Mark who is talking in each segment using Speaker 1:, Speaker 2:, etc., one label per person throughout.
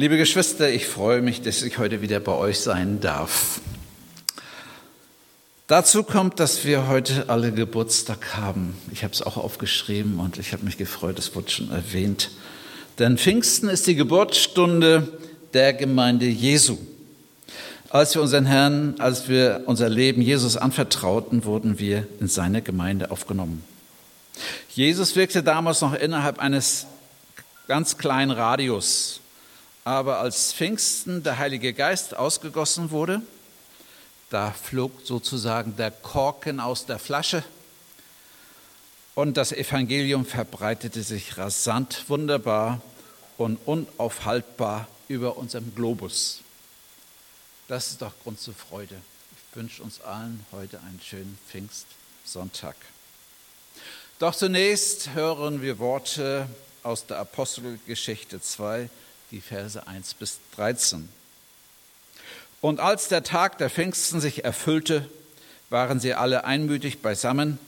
Speaker 1: Liebe Geschwister, ich freue mich, dass ich heute wieder bei euch sein darf. Dazu kommt, dass wir heute alle Geburtstag haben. Ich habe es auch aufgeschrieben und ich habe mich gefreut, es wurde schon erwähnt. Denn Pfingsten ist die Geburtsstunde der Gemeinde Jesu. Als wir unseren Herrn, als wir unser Leben Jesus anvertrauten, wurden wir in seine Gemeinde aufgenommen. Jesus wirkte damals noch innerhalb eines ganz kleinen Radius. Aber als Pfingsten der Heilige Geist ausgegossen wurde, da flog sozusagen der Korken aus der Flasche und das Evangelium verbreitete sich rasant, wunderbar und unaufhaltbar über unserem Globus. Das ist doch Grund zur Freude. Ich wünsche uns allen heute einen schönen Pfingstsonntag. Doch zunächst hören wir Worte aus der Apostelgeschichte 2, die Verse 1 bis 13. Und als der Tag der Pfingsten sich erfüllte, waren sie alle einmütig beisammen,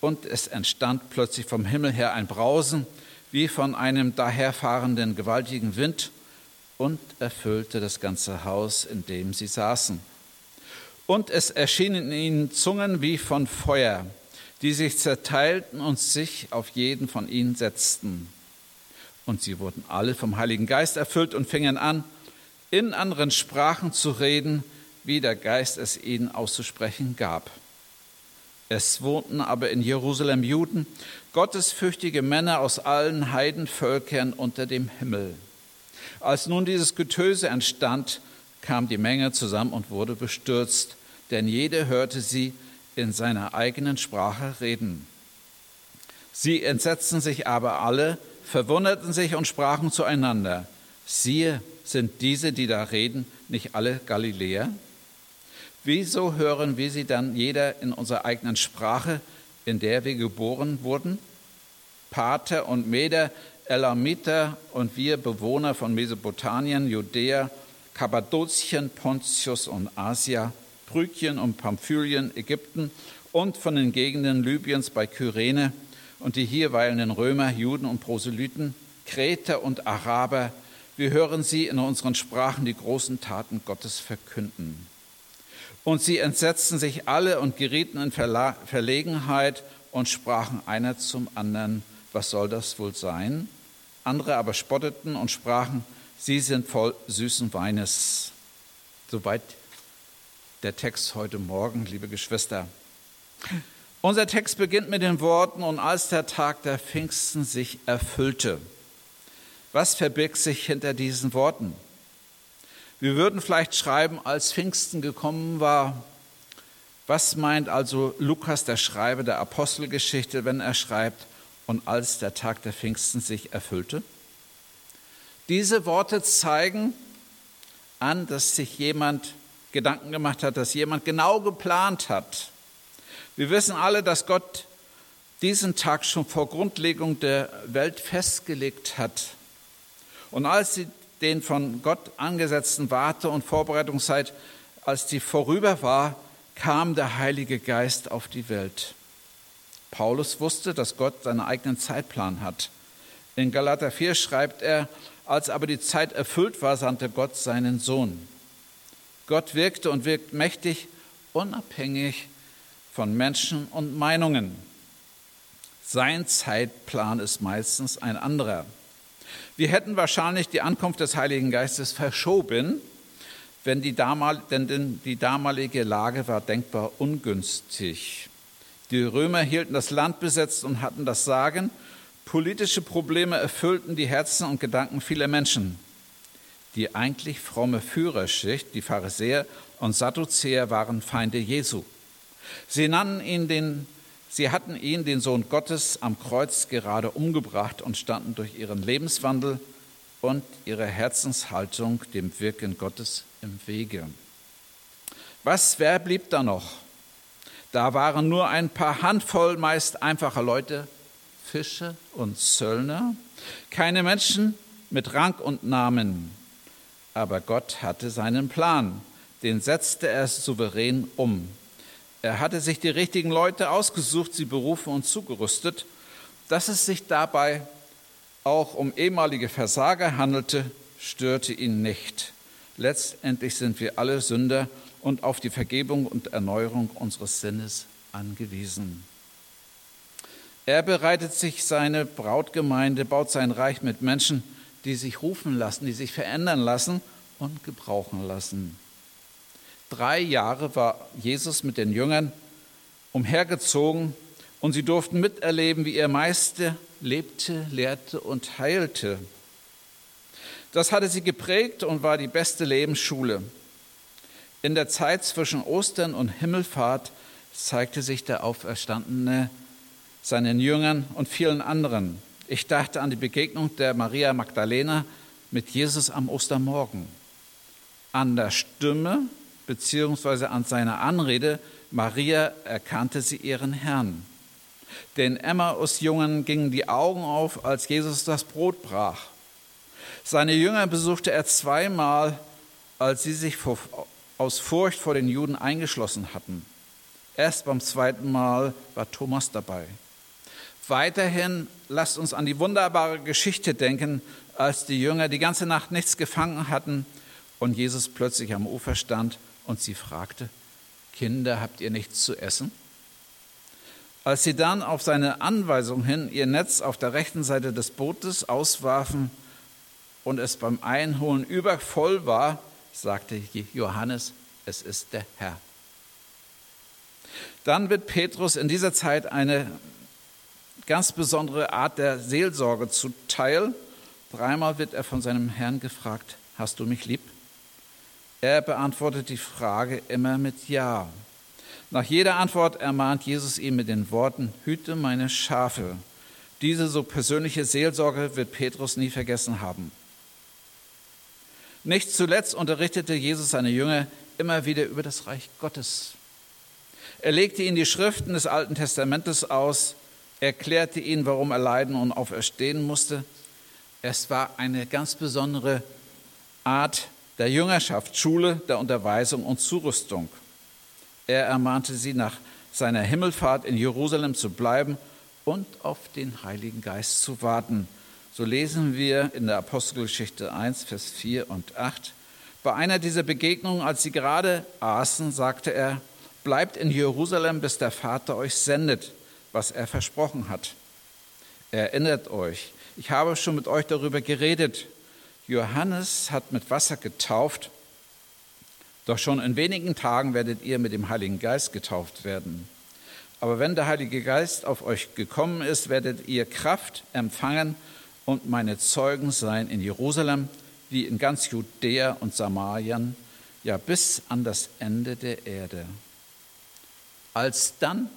Speaker 1: und es entstand plötzlich vom Himmel her ein Brausen, wie von einem daherfahrenden gewaltigen Wind, und erfüllte das ganze Haus, in dem sie saßen. Und es erschienen ihnen Zungen wie von Feuer, die sich zerteilten und sich auf jeden von ihnen setzten. Und sie wurden alle vom Heiligen Geist erfüllt und fingen an, in anderen Sprachen zu reden, wie der Geist es ihnen auszusprechen gab. Es wohnten aber in Jerusalem Juden, gottesfürchtige Männer aus allen Heidenvölkern unter dem Himmel. Als nun dieses Getöse entstand, kam die Menge zusammen und wurde bestürzt, denn jeder hörte sie in seiner eigenen Sprache reden. Sie entsetzten sich aber alle, verwunderten sich und sprachen zueinander, siehe, sind diese, die da reden, nicht alle Galiläer? Wieso hören wir sie dann jeder in unserer eigenen Sprache, in der wir geboren wurden? Pater und Meder, Elamiter und wir Bewohner von Mesopotamien, Judäa, Kappadokien, Pontius und Asia, Brykien und Pamphylien, Ägypten und von den Gegenden Libyens bei Kyrene, und die hier weilenden Römer, Juden und Proselyten, Kreter und Araber, wir hören sie in unseren Sprachen die großen Taten Gottes verkünden. Und sie entsetzten sich alle und gerieten in Verlegenheit und sprachen einer zum anderen, was soll das wohl sein? Andere aber spotteten und sprachen, sie sind voll süßen Weines. Soweit der Text heute Morgen, liebe Geschwister. Unser Text beginnt mit den Worten, und als der Tag der Pfingsten sich erfüllte. Was verbirgt sich hinter diesen Worten? Wir würden vielleicht schreiben, als Pfingsten gekommen war. Was meint also Lukas, der Schreiber der Apostelgeschichte, wenn er schreibt, und als der Tag der Pfingsten sich erfüllte? Diese Worte zeigen an, dass sich jemand Gedanken gemacht hat, dass jemand genau geplant hat, wir wissen alle, dass Gott diesen Tag schon vor Grundlegung der Welt festgelegt hat. Und als sie den von Gott angesetzten Warte- und Vorbereitungszeit, als die vorüber war, kam der Heilige Geist auf die Welt. Paulus wusste, dass Gott seinen eigenen Zeitplan hat. In Galater 4 schreibt er, als aber die Zeit erfüllt war, sandte Gott seinen Sohn. Gott wirkte und wirkt mächtig, unabhängig von Menschen und Meinungen. Sein Zeitplan ist meistens ein anderer. Wir hätten wahrscheinlich die Ankunft des Heiligen Geistes verschoben, wenn die damal, denn die damalige Lage war denkbar ungünstig. Die Römer hielten das Land besetzt und hatten das Sagen. Politische Probleme erfüllten die Herzen und Gedanken vieler Menschen. Die eigentlich fromme Führerschicht, die Pharisäer und Sadduzäer, waren Feinde Jesu. Sie den, sie hatten ihn, den Sohn Gottes, am Kreuz gerade umgebracht und standen durch ihren Lebenswandel und ihre Herzenshaltung dem Wirken Gottes im Wege. Was, wer blieb da noch? Da waren nur ein paar Handvoll meist einfacher Leute, Fische und Zöllner, keine Menschen mit Rang und Namen. Aber Gott hatte seinen Plan, den setzte er souverän um. Er hatte sich die richtigen Leute ausgesucht, sie berufen und zugerüstet. Dass es sich dabei auch um ehemalige Versager handelte, störte ihn nicht. Letztendlich sind wir alle Sünder und auf die Vergebung und Erneuerung unseres Sinnes angewiesen. Er bereitet sich seine Brautgemeinde, baut sein Reich mit Menschen, die sich rufen lassen, die sich verändern lassen und gebrauchen lassen. Drei Jahre war Jesus mit den Jüngern umhergezogen und sie durften miterleben, wie er Meister lebte, lehrte und heilte. Das hatte sie geprägt und war die beste Lebensschule. In der Zeit zwischen Ostern und Himmelfahrt zeigte sich der Auferstandene seinen Jüngern und vielen anderen. Ich dachte an die Begegnung der Maria Magdalena mit Jesus am Ostermorgen. An der Stimme bzw. an seiner Anrede Maria erkannte sie ihren Herrn. Den Emmaus-Jungen gingen die Augen auf, als Jesus das Brot brach. Seine Jünger besuchte er zweimal, als sie sich vor, aus Furcht vor den Juden eingeschlossen hatten. Erst beim zweiten Mal war Thomas dabei. Weiterhin lasst uns an die wunderbare Geschichte denken, als die Jünger die ganze Nacht nichts gefangen hatten und Jesus plötzlich am Ufer stand und sie fragte, Kinder, habt ihr nichts zu essen? Als sie dann auf seine Anweisung hin ihr Netz auf der rechten Seite des Bootes auswarfen und es beim Einholen übervoll war, sagte Johannes, es ist der Herr. Dann wird Petrus in dieser Zeit eine ganz besondere Art der Seelsorge zuteil. Dreimal wird er von seinem Herrn gefragt, hast du mich lieb? Er beantwortet die Frage immer mit Ja. Nach jeder Antwort ermahnt Jesus ihn mit den Worten, hüte meine Schafe. Diese so persönliche Seelsorge wird Petrus nie vergessen haben. Nicht zuletzt unterrichtete Jesus seine Jünger immer wieder über das Reich Gottes. Er legte ihnen die Schriften des Alten Testamentes aus, erklärte ihnen, warum er leiden und auferstehen musste. Es war eine ganz besondere Art der Jüngerschaft, Schule der Unterweisung und Zurüstung. Er ermahnte sie, nach seiner Himmelfahrt in Jerusalem zu bleiben und auf den Heiligen Geist zu warten. So lesen wir in der Apostelgeschichte 1, Vers 4 und 8. Bei einer dieser Begegnungen, als sie gerade aßen, sagte er, bleibt in Jerusalem, bis der Vater euch sendet, was er versprochen hat. Erinnert euch, ich habe schon mit euch darüber geredet. Johannes hat mit Wasser getauft, doch schon in wenigen Tagen werdet ihr mit dem Heiligen Geist getauft werden. Aber wenn der Heilige Geist auf euch gekommen ist, werdet ihr Kraft empfangen und meine Zeugen sein in Jerusalem, wie in ganz Judäa und Samarien, ja bis an das Ende der Erde. Als dann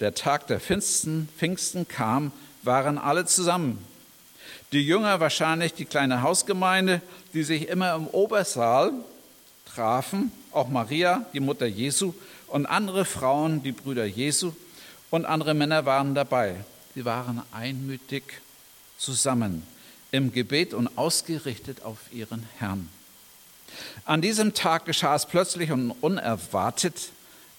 Speaker 1: der Tag der Pfingsten, Pfingsten kam, waren alle zusammen. Die Jünger, wahrscheinlich die kleine Hausgemeinde, die sich immer im Obersaal trafen, auch Maria, die Mutter Jesu, und andere Frauen, die Brüder Jesu, und andere Männer waren dabei. Sie waren einmütig zusammen im Gebet und ausgerichtet auf ihren Herrn. An diesem Tag geschah es plötzlich und unerwartet.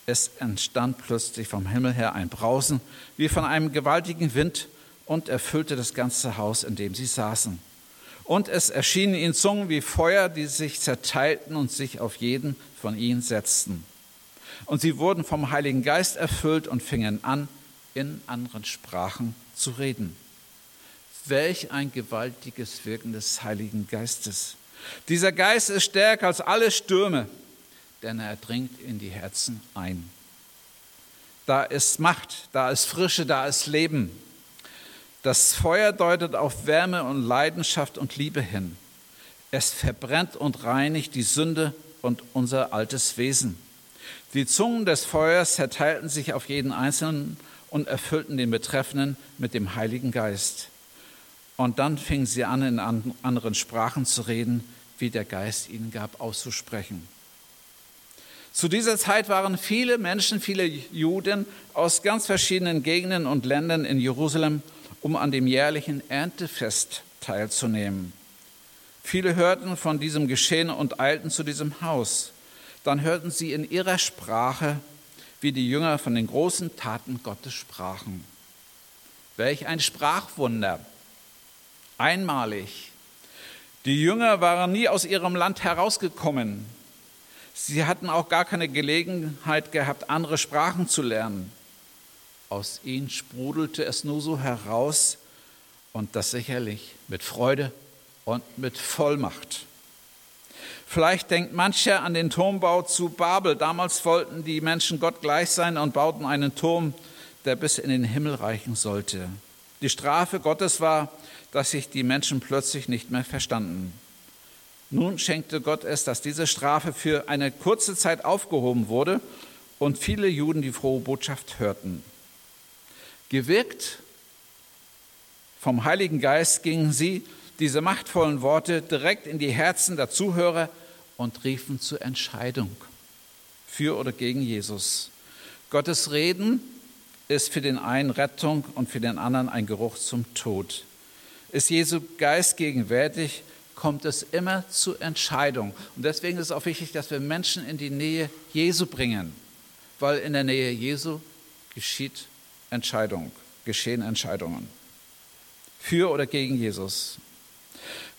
Speaker 1: Es entstand plötzlich vom Himmel her ein Brausen wie von einem gewaltigen Wind und erfüllte das ganze Haus, in dem sie saßen. Und es erschienen ihnen Zungen wie Feuer, die sich zerteilten und sich auf jeden von ihnen setzten. Und sie wurden vom Heiligen Geist erfüllt und fingen an, in anderen Sprachen zu reden. Welch ein gewaltiges Wirken des Heiligen Geistes. Dieser Geist ist stärker als alle Stürme, denn er dringt in die Herzen ein. Da ist Macht, da ist Frische, da ist Leben. Das Feuer deutet auf Wärme und Leidenschaft und Liebe hin. Es verbrennt und reinigt die Sünde und unser altes Wesen. Die Zungen des Feuers zerteilten sich auf jeden Einzelnen und erfüllten den Betreffenden mit dem Heiligen Geist. Und dann fingen sie an, in anderen Sprachen zu reden, wie der Geist ihnen gab, auszusprechen. Zu dieser Zeit waren viele Menschen, viele Juden aus ganz verschiedenen Gegenden und Ländern in Jerusalem um an dem jährlichen Erntefest teilzunehmen. Viele hörten von diesem Geschehen und eilten zu diesem Haus. Dann hörten sie in ihrer Sprache, wie die Jünger von den großen Taten Gottes sprachen. Welch ein Sprachwunder, einmalig. Die Jünger waren nie aus ihrem Land herausgekommen. Sie hatten auch gar keine Gelegenheit gehabt, andere Sprachen zu lernen. Aus ihnen sprudelte es nur so heraus und das sicherlich mit Freude und mit Vollmacht. Vielleicht denkt mancher an den Turmbau zu Babel. Damals wollten die Menschen Gott gleich sein und bauten einen Turm, der bis in den Himmel reichen sollte. Die Strafe Gottes war, dass sich die Menschen plötzlich nicht mehr verstanden. Nun schenkte Gott es, dass diese Strafe für eine kurze Zeit aufgehoben wurde und viele Juden die frohe Botschaft hörten. Gewirkt vom Heiligen Geist gingen sie diese machtvollen Worte direkt in die Herzen der Zuhörer und riefen zur Entscheidung für oder gegen Jesus. Gottes Reden ist für den einen Rettung und für den anderen ein Geruch zum Tod. Ist Jesu Geist gegenwärtig, kommt es immer zur Entscheidung. Und deswegen ist es auch wichtig, dass wir Menschen in die Nähe Jesu bringen, weil in der Nähe Jesu geschieht Entscheidung, geschehen Entscheidungen. Für oder gegen Jesus.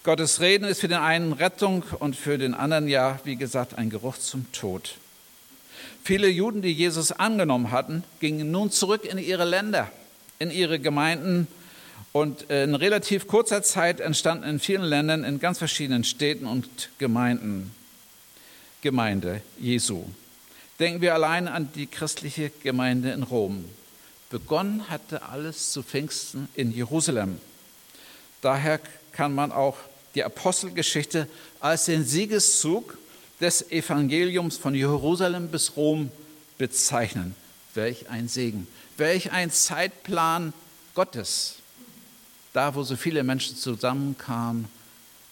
Speaker 1: Gottes Reden ist für den einen Rettung und für den anderen ja, wie gesagt, ein Geruch zum Tod. Viele Juden, die Jesus angenommen hatten, gingen nun zurück in ihre Länder, in ihre Gemeinden und in relativ kurzer Zeit entstanden in vielen Ländern, in ganz verschiedenen Städten und Gemeinden Gemeinde Jesu. Denken wir allein an die christliche Gemeinde in Rom. Begonnen hatte alles zu Pfingsten in Jerusalem. Daher kann man auch die Apostelgeschichte als den Siegeszug des Evangeliums von Jerusalem bis Rom bezeichnen. Welch ein Segen, welch ein Zeitplan Gottes. Da, wo so viele Menschen zusammenkamen,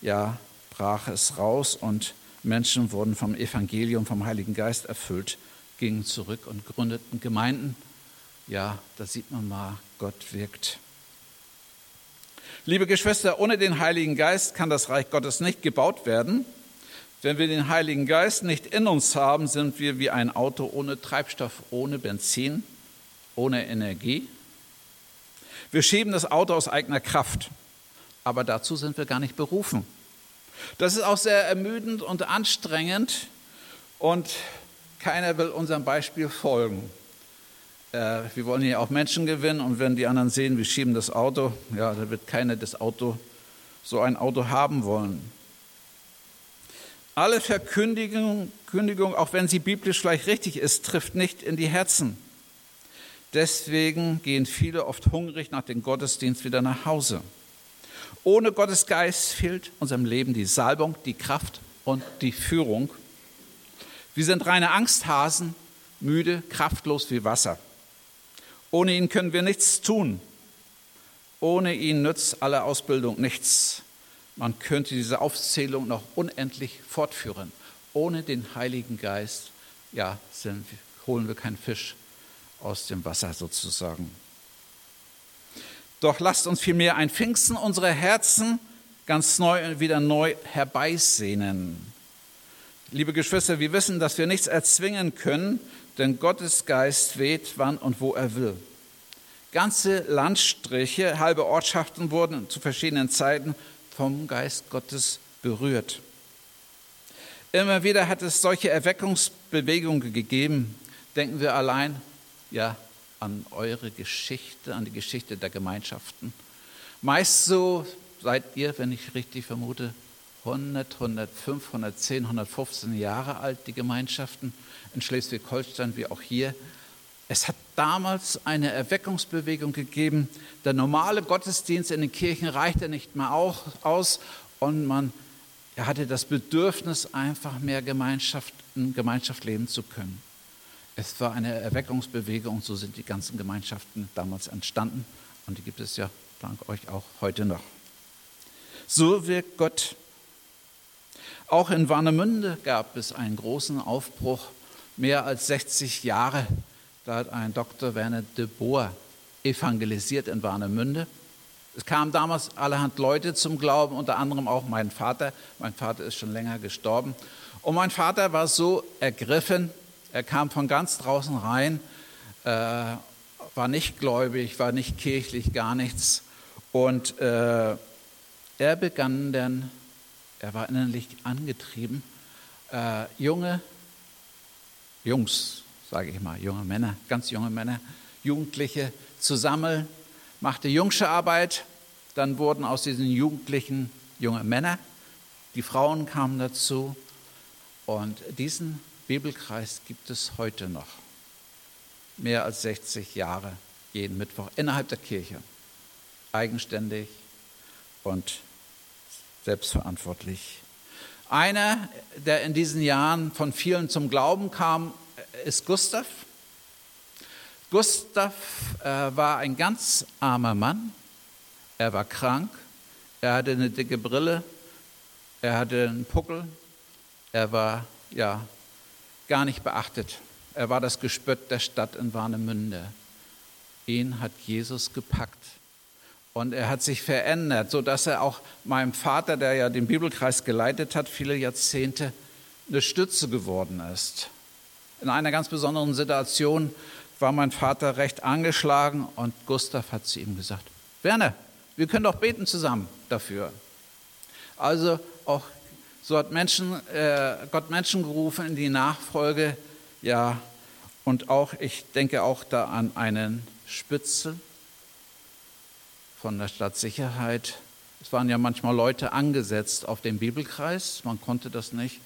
Speaker 1: ja, brach es raus und Menschen wurden vom Evangelium, vom Heiligen Geist erfüllt, gingen zurück und gründeten Gemeinden. Ja, da sieht man mal, Gott wirkt. Liebe Geschwister, ohne den Heiligen Geist kann das Reich Gottes nicht gebaut werden. Wenn wir den Heiligen Geist nicht in uns haben, sind wir wie ein Auto ohne Treibstoff, ohne Benzin, ohne Energie. Wir schieben das Auto aus eigener Kraft, aber dazu sind wir gar nicht berufen. Das ist auch sehr ermüdend und anstrengend und keiner will unserem Beispiel folgen. Äh, wir wollen hier auch Menschen gewinnen und wenn die anderen sehen, wir schieben das Auto, ja, da wird keiner das Auto, so ein Auto haben wollen. Alle Verkündigung, Kündigung, auch wenn sie biblisch vielleicht richtig ist, trifft nicht in die Herzen. Deswegen gehen viele oft hungrig nach dem Gottesdienst wieder nach Hause. Ohne Gottes Geist fehlt unserem Leben die Salbung, die Kraft und die Führung. Wir sind reine Angsthasen, müde, kraftlos wie Wasser. Ohne ihn können wir nichts tun. Ohne ihn nützt alle Ausbildung nichts. Man könnte diese Aufzählung noch unendlich fortführen. Ohne den Heiligen Geist, ja, sind, holen wir keinen Fisch aus dem Wasser sozusagen. Doch lasst uns vielmehr ein Pfingsten unserer Herzen ganz neu und wieder neu herbeisehnen. Liebe Geschwister, wir wissen, dass wir nichts erzwingen können, denn Gottes Geist weht, wann und wo er will. Ganze Landstriche, halbe Ortschaften wurden zu verschiedenen Zeiten vom Geist Gottes berührt. Immer wieder hat es solche Erweckungsbewegungen gegeben. Denken wir allein ja, an eure Geschichte, an die Geschichte der Gemeinschaften. Meist so seid ihr, wenn ich richtig vermute, 100, 105, 110, 115 Jahre alt, die Gemeinschaften in Schleswig-Holstein wie auch hier. Es hat damals eine Erweckungsbewegung gegeben. Der normale Gottesdienst in den Kirchen reichte nicht mehr auch aus und man hatte das Bedürfnis, einfach mehr Gemeinschaft, Gemeinschaft leben zu können. Es war eine Erweckungsbewegung so sind die ganzen Gemeinschaften damals entstanden und die gibt es ja dank euch auch heute noch. So wirkt Gott auch in Warnemünde gab es einen großen Aufbruch, mehr als 60 Jahre. Da hat ein Dr. Werner de Boer evangelisiert in Warnemünde. Es kamen damals allerhand Leute zum Glauben, unter anderem auch mein Vater. Mein Vater ist schon länger gestorben. Und mein Vater war so ergriffen, er kam von ganz draußen rein, äh, war nicht gläubig, war nicht kirchlich, gar nichts. Und äh, er begann dann Er war innerlich angetrieben, äh, junge Jungs, sage ich mal, junge Männer, ganz junge Männer, Jugendliche zu sammeln, machte jungsche Arbeit. Dann wurden aus diesen Jugendlichen junge Männer, die Frauen kamen dazu. Und diesen Bibelkreis gibt es heute noch. Mehr als 60 Jahre, jeden Mittwoch, innerhalb der Kirche. Eigenständig und selbstverantwortlich. Einer, der in diesen Jahren von vielen zum Glauben kam, ist Gustav. Gustav äh, war ein ganz armer Mann. Er war krank. Er hatte eine dicke Brille. Er hatte einen Puckel. Er war ja gar nicht beachtet. Er war das Gespött der Stadt in Warnemünde. Ihn hat Jesus gepackt und er hat sich verändert, sodass er auch meinem Vater, der ja den Bibelkreis geleitet hat, viele Jahrzehnte, eine Stütze geworden ist. In einer ganz besonderen Situation war mein Vater recht angeschlagen und Gustav hat zu ihm gesagt, Werner, wir können doch beten zusammen dafür. Also auch so hat Menschen, äh, Gott Menschen gerufen in die Nachfolge, ja, und auch, ich denke auch da an einen Spitzel, von der Stadtsicherheit. Es waren ja manchmal Leute angesetzt auf den Bibelkreis. Man konnte das nicht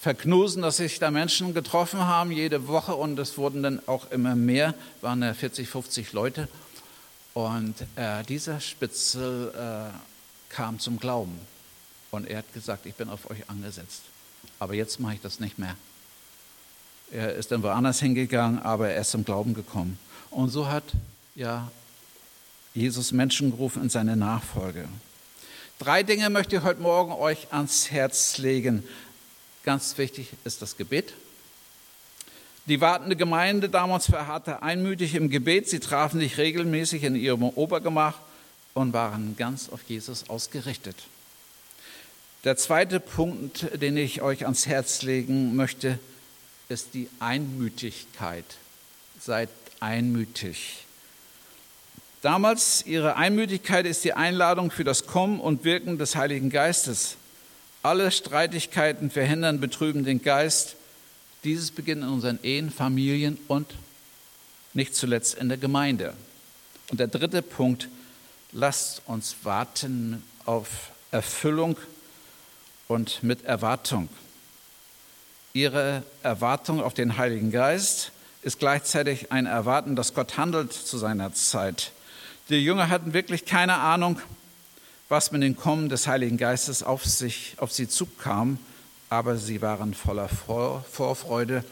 Speaker 1: verknusen, dass sich da Menschen getroffen haben jede Woche und es wurden dann auch immer mehr, waren ja 40, 50 Leute. Und äh, dieser Spitzel äh, kam zum Glauben und er hat gesagt, ich bin auf euch angesetzt. Aber jetzt mache ich das nicht mehr. Er ist dann woanders hingegangen, aber er ist zum Glauben gekommen. Und so hat ja Jesus Menschen gerufen in seine Nachfolge. Drei Dinge möchte ich heute Morgen euch ans Herz legen. Ganz wichtig ist das Gebet. Die wartende Gemeinde damals verharrte einmütig im Gebet. Sie trafen sich regelmäßig in ihrem Obergemach und waren ganz auf Jesus ausgerichtet. Der zweite Punkt, den ich euch ans Herz legen möchte, ist die Einmütigkeit. Seid einmütig. Damals ihre Einmütigkeit ist die Einladung für das Kommen und Wirken des Heiligen Geistes. Alle Streitigkeiten verhindern, betrüben den Geist. Dieses beginnt in unseren Ehen, Familien und nicht zuletzt in der Gemeinde. Und der dritte Punkt, lasst uns warten auf Erfüllung und mit Erwartung. Ihre Erwartung auf den Heiligen Geist ist gleichzeitig ein Erwarten, dass Gott handelt zu seiner Zeit. Die Jünger hatten wirklich keine Ahnung, was mit dem Kommen des Heiligen Geistes auf, sich, auf sie zukam, aber sie waren voller Vor Vorfreude,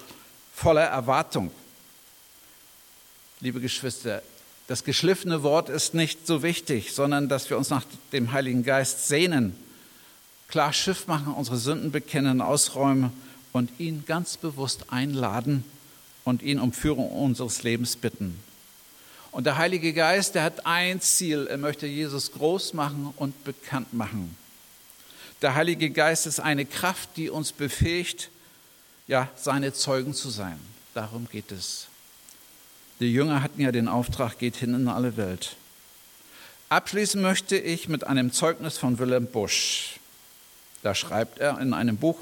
Speaker 1: voller Erwartung. Liebe Geschwister, das geschliffene Wort ist nicht so wichtig, sondern dass wir uns nach dem Heiligen Geist sehnen, klar Schiff machen, unsere Sünden bekennen, ausräumen und ihn ganz bewusst einladen und ihn um Führung unseres Lebens bitten. Und der Heilige Geist, der hat ein Ziel, er möchte Jesus groß machen und bekannt machen. Der Heilige Geist ist eine Kraft, die uns befähigt, ja, seine Zeugen zu sein. Darum geht es. Die Jünger hatten ja den Auftrag, geht hin in alle Welt. Abschließen möchte ich mit einem Zeugnis von Willem Busch. Da schreibt er in einem Buch,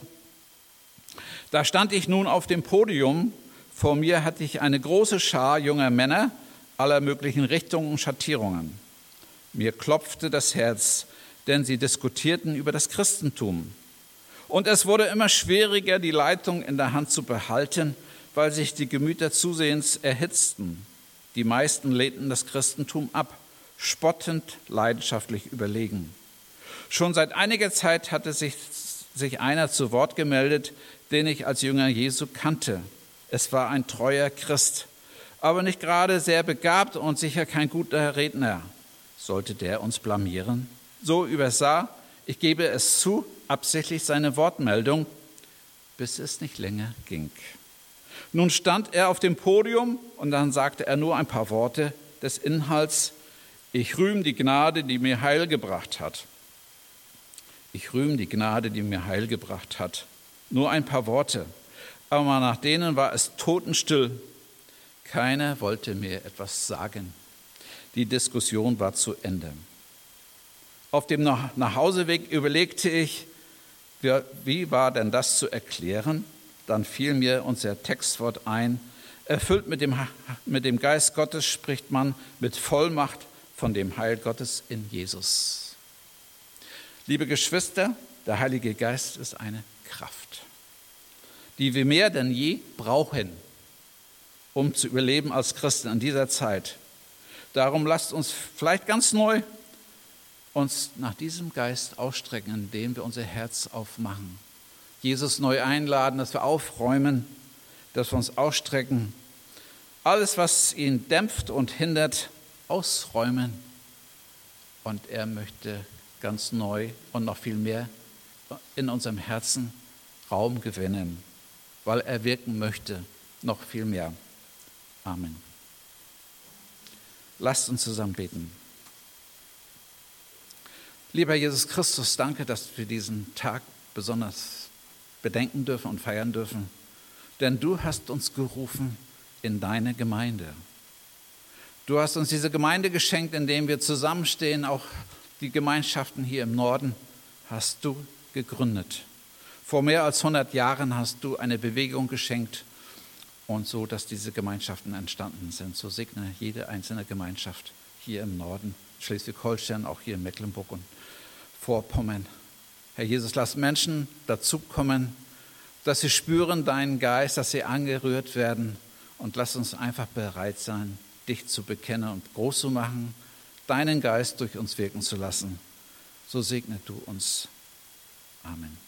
Speaker 1: da stand ich nun auf dem Podium, vor mir hatte ich eine große Schar junger Männer, aller möglichen Richtungen und Schattierungen. Mir klopfte das Herz, denn sie diskutierten über das Christentum. Und es wurde immer schwieriger, die Leitung in der Hand zu behalten, weil sich die Gemüter zusehends erhitzten. Die meisten lehnten das Christentum ab, spottend, leidenschaftlich überlegen. Schon seit einiger Zeit hatte sich, sich einer zu Wort gemeldet, den ich als Jünger Jesu kannte. Es war ein treuer Christ, aber nicht gerade sehr begabt und sicher kein guter Redner. Sollte der uns blamieren? So übersah, ich gebe es zu, absichtlich seine Wortmeldung, bis es nicht länger ging. Nun stand er auf dem Podium und dann sagte er nur ein paar Worte des Inhalts, ich rühme die Gnade, die mir Heil gebracht hat. Ich rühme die Gnade, die mir Heil gebracht hat. Nur ein paar Worte, aber nach denen war es totenstill keiner wollte mir etwas sagen. Die Diskussion war zu Ende. Auf dem Nachhauseweg überlegte ich, Wie war denn das zu erklären? Dann fiel mir unser Textwort ein. Erfüllt mit dem, mit dem Geist Gottes spricht man mit Vollmacht von dem Heil Gottes in Jesus. Liebe Geschwister, der Heilige Geist ist eine Kraft, die wir mehr denn je brauchen, um zu überleben als Christen in dieser Zeit. Darum lasst uns vielleicht ganz neu uns nach diesem Geist ausstrecken, indem wir unser Herz aufmachen. Jesus neu einladen, dass wir aufräumen, dass wir uns ausstrecken. Alles, was ihn dämpft und hindert, ausräumen. Und er möchte ganz neu und noch viel mehr in unserem Herzen Raum gewinnen, weil er wirken möchte, noch viel mehr. Amen. Lasst uns zusammen beten. Lieber Jesus Christus, danke, dass wir diesen Tag besonders bedenken dürfen und feiern dürfen, denn du hast uns gerufen in deine Gemeinde. Du hast uns diese Gemeinde geschenkt, indem wir zusammenstehen, auch die Gemeinschaften hier im Norden hast du gegründet. Vor mehr als 100 Jahren hast du eine Bewegung geschenkt und so, dass diese Gemeinschaften entstanden sind. So segne jede einzelne Gemeinschaft hier im Norden, Schleswig-Holstein, auch hier in Mecklenburg und Vorpommern. Herr Jesus, lass Menschen dazukommen, dass sie spüren deinen Geist, dass sie angerührt werden und lass uns einfach bereit sein, dich zu bekennen und groß zu machen, deinen Geist durch uns wirken zu lassen. So segne du uns. Amen.